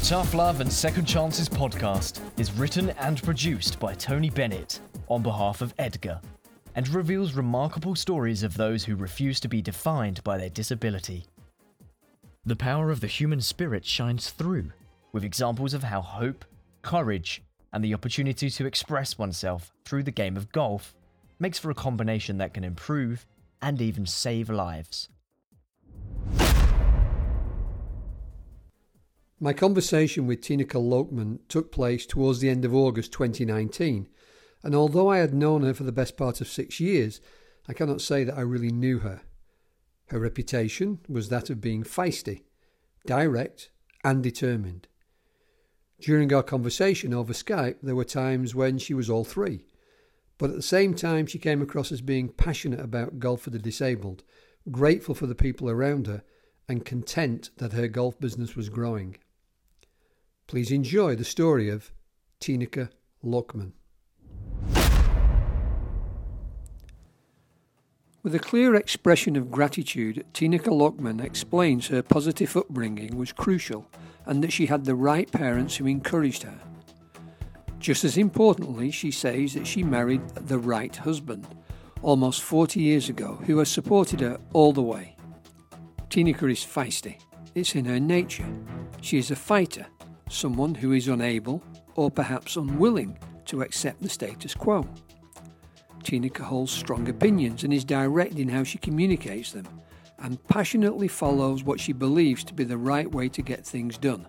The Tough Love and Second Chances podcast is written and produced by Tony Bennett on behalf of EDGA and reveals remarkable stories of those who refuse to be defined by their disability. The power of the human spirit shines through, with examples of how hope, courage, and the opportunity to express oneself through the game of golf makes for a combination that can improve and even save lives. My conversation with Tineke Loogman took place towards the end of August 2019, and although I had known her for the best part of six years, I cannot say that I really knew her. Her reputation was that of being feisty, direct, and determined. During our conversation over Skype, there were times when she was all three, but at the same time, she came across as being passionate about golf for the disabled, grateful for the people around her, and content that her golf business was growing. Please enjoy the story of Tineke Loogman. With a clear expression of gratitude, Tineke Loogman explains her positive upbringing was crucial and that she had the right parents who encouraged her. Just as importantly, she says that she married the right husband almost 40 years ago who has supported her all the way. Tineke is feisty. It's in her nature. She is a fighter someone who is unable or perhaps unwilling to accept the status quo. Tineke holds strong opinions and is direct in how she communicates them, and passionately follows what she believes to be the right way to get things done.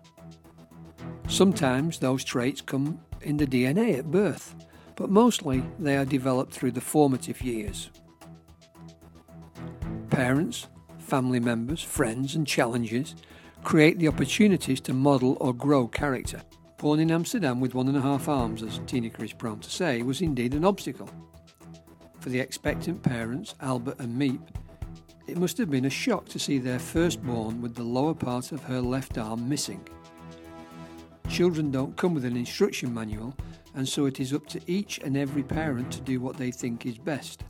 Sometimes those traits come in the DNA at birth, but mostly they are developed through the formative years. Parents, family members, friends, and challenges create the opportunities to model or grow character. Born in Amsterdam with one and a half arms, as Tineke is prone to say, was indeed an obstacle. For the expectant parents, Albert and Miep, it must have been a shock to see their firstborn with the lower part of her left arm missing. Children don't come with an instruction manual, and so it is up to each and every parent to do what they think is best.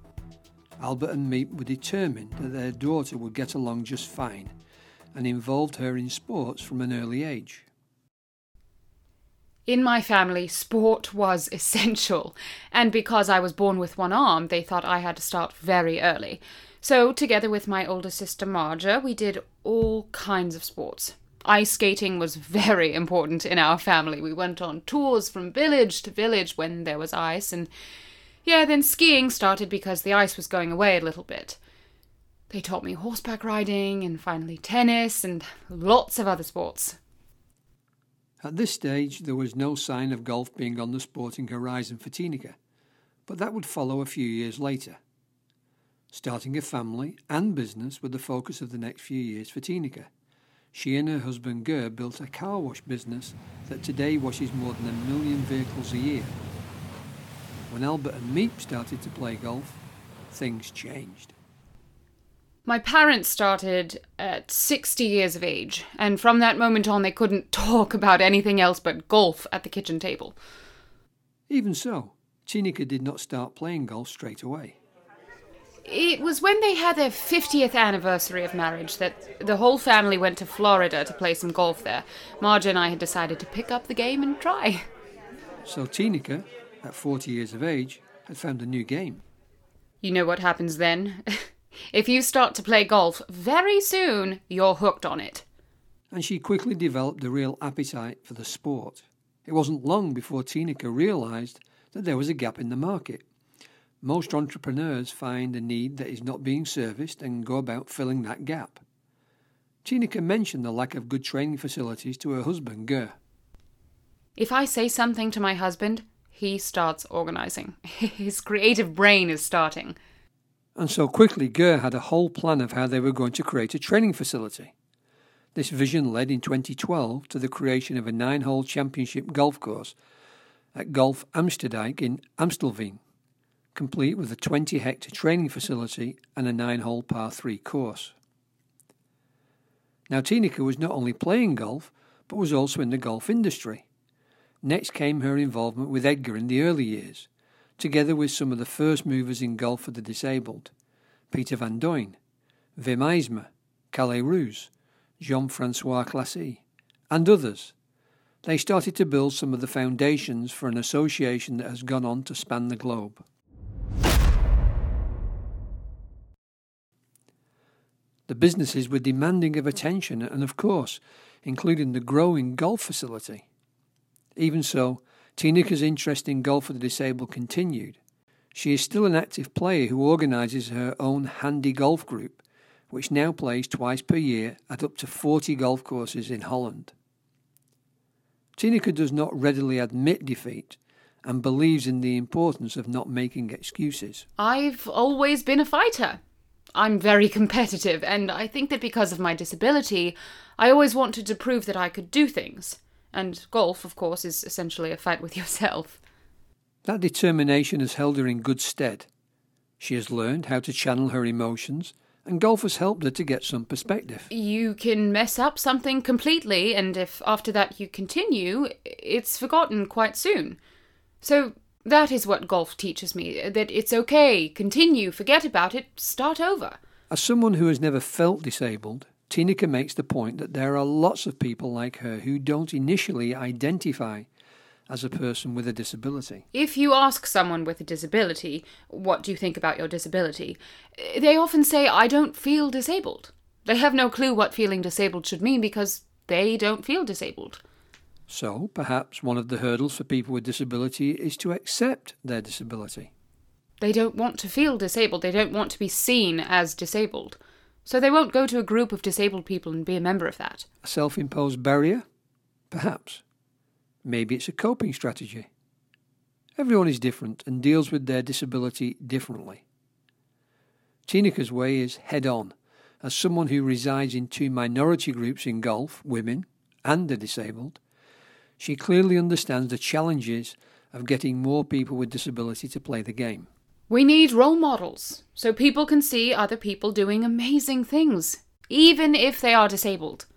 Albert and Miep were determined that their daughter would get along just fine, and involved her in sports from an early age. In my family, sport was essential, and because I was born with one arm, they thought I had to start very early. So, together with my older sister Marja, we did all kinds of sports. Ice skating was very important in our family. We went on tours from village to village when there was ice, and yeah, then skiing started because the ice was going away a little bit. They taught me horseback riding and finally tennis and lots of other sports. At this stage, there was no sign of golf being on the sporting horizon for Tineke, but that would follow a few years later. Starting a family and business were the focus of the next few years for Tineke. She and her husband Ger built a car wash business that today washes more than a million vehicles a year. When Albert and Miep started to play golf, things changed. My parents started at 60 years of age, and from that moment on, they couldn't talk about anything else but golf at the kitchen table. Even so, Tineke did not start playing golf straight away. It was when they had their 50th anniversary of marriage that the whole family went to Florida to play some golf there. Marja and I had decided to pick up the game and try. So Tineke, at 40 years of age, had found a new game. You know what happens then? If you start to play golf, very soon you're hooked on it. And she quickly developed a real appetite for the sport. It wasn't long before Tineke realised that there was a gap in the market. Most entrepreneurs find a need that is not being serviced and go about filling that gap. Tineke mentioned the lack of good training facilities to her husband, Ger. If I say something to my husband, he starts organising. His creative brain is starting. And so quickly, Ger had a whole plan of how they were going to create a training facility. This vision led in 2012 to the creation of a nine hole championship golf course at Golf Amsteldijk in Amstelveen, complete with a 20 hectare training facility and a nine hole par 3 course. Now, Tineke was not only playing golf, but was also in the golf industry. Next came her involvement with EDGA in the early years, together with some of the first movers in golf for the disabled Peter Van Duyn, Wim IJsma, Calle Roos, Jean Francois Classy, and others, they started to build some of the foundations for an association that has gone on to span the globe. The businesses were demanding of attention and, of course, including the growing golf facility. Even so, Tineke's interest in golf for the disabled continued. She is still an active player who organises her own handy golf group, which now plays twice per year at up to 40 golf courses in Holland. Tineke does not readily admit defeat and believes in the importance of not making excuses. I've always been a fighter. I'm very competitive, and I think that because of my disability, I always wanted to prove that I could do things. And golf, of course, is essentially a fight with yourself. That determination has held her in good stead. She has learned how to channel her emotions, and golf has helped her to get some perspective. You can mess up something completely, and if after that you continue, it's forgotten quite soon. So that is what golf teaches me that it's okay, continue, forget about it, start over. As someone who has never felt disabled, Tineke makes the point that there are lots of people like her who don't initially identify as a person with a disability. If you ask someone with a disability, what do you think about your disability? They often say, I don't feel disabled. They have no clue what feeling disabled should mean because they don't feel disabled. So, perhaps one of the hurdles for people with disability is to accept their disability. They don't want to feel disabled, they don't want to be seen as disabled. So they won't go to a group of disabled people and be a member of that. A self imposed barrier? Perhaps. Maybe it's a coping strategy. Everyone is different and deals with their disability differently. Tineke's way is head on. As someone who resides in two minority groups in golf, women and the disabled, she clearly understands the challenges of getting more people with disability to play the game. We need role models so people can see other people doing amazing things, even if they are disabled.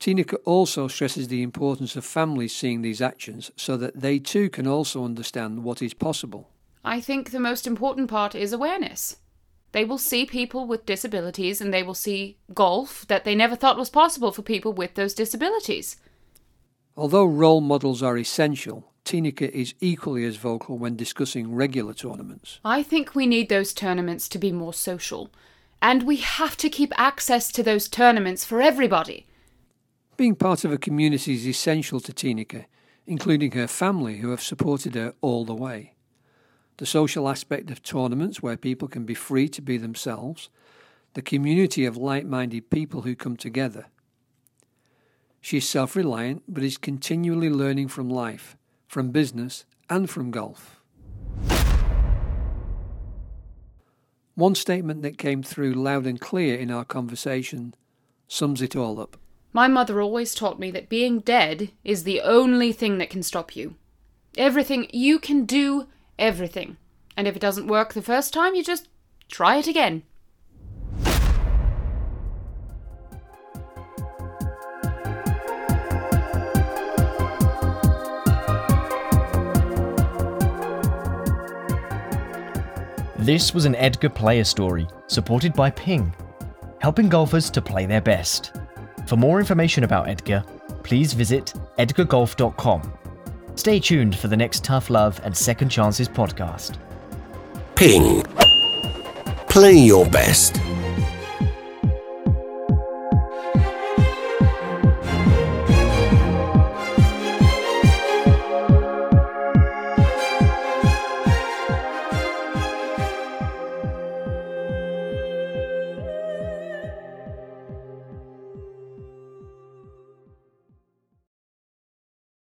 Tineke also stresses the importance of families seeing these actions so that they too can also understand what is possible. I think the most important part is awareness. They will see people with disabilities and they will see golf that they never thought was possible for people with those disabilities. Although role models are essential, Tineke is equally as vocal when discussing regular tournaments. I think we need those tournaments to be more social, and we have to keep access to those tournaments for everybody. Being part of a community is essential to Tineke, including her family who have supported her all the way. The social aspect of tournaments where people can be free to be themselves, the community of like minded people who come together. She is self reliant but is continually learning from life from business, and from golf. One statement that came through loud and clear in our conversation sums it all up. My mother always taught me that being dead is the only thing that can stop you. Everything, you can do everything. And if it doesn't work the first time, you just try it again. This was an EDGA player story, supported by Ping, helping golfers to play their best. For more information about EDGA, please visit edgagolf.com. Stay tuned for the next Tough Love and Second Chances podcast. Ping. Play your best.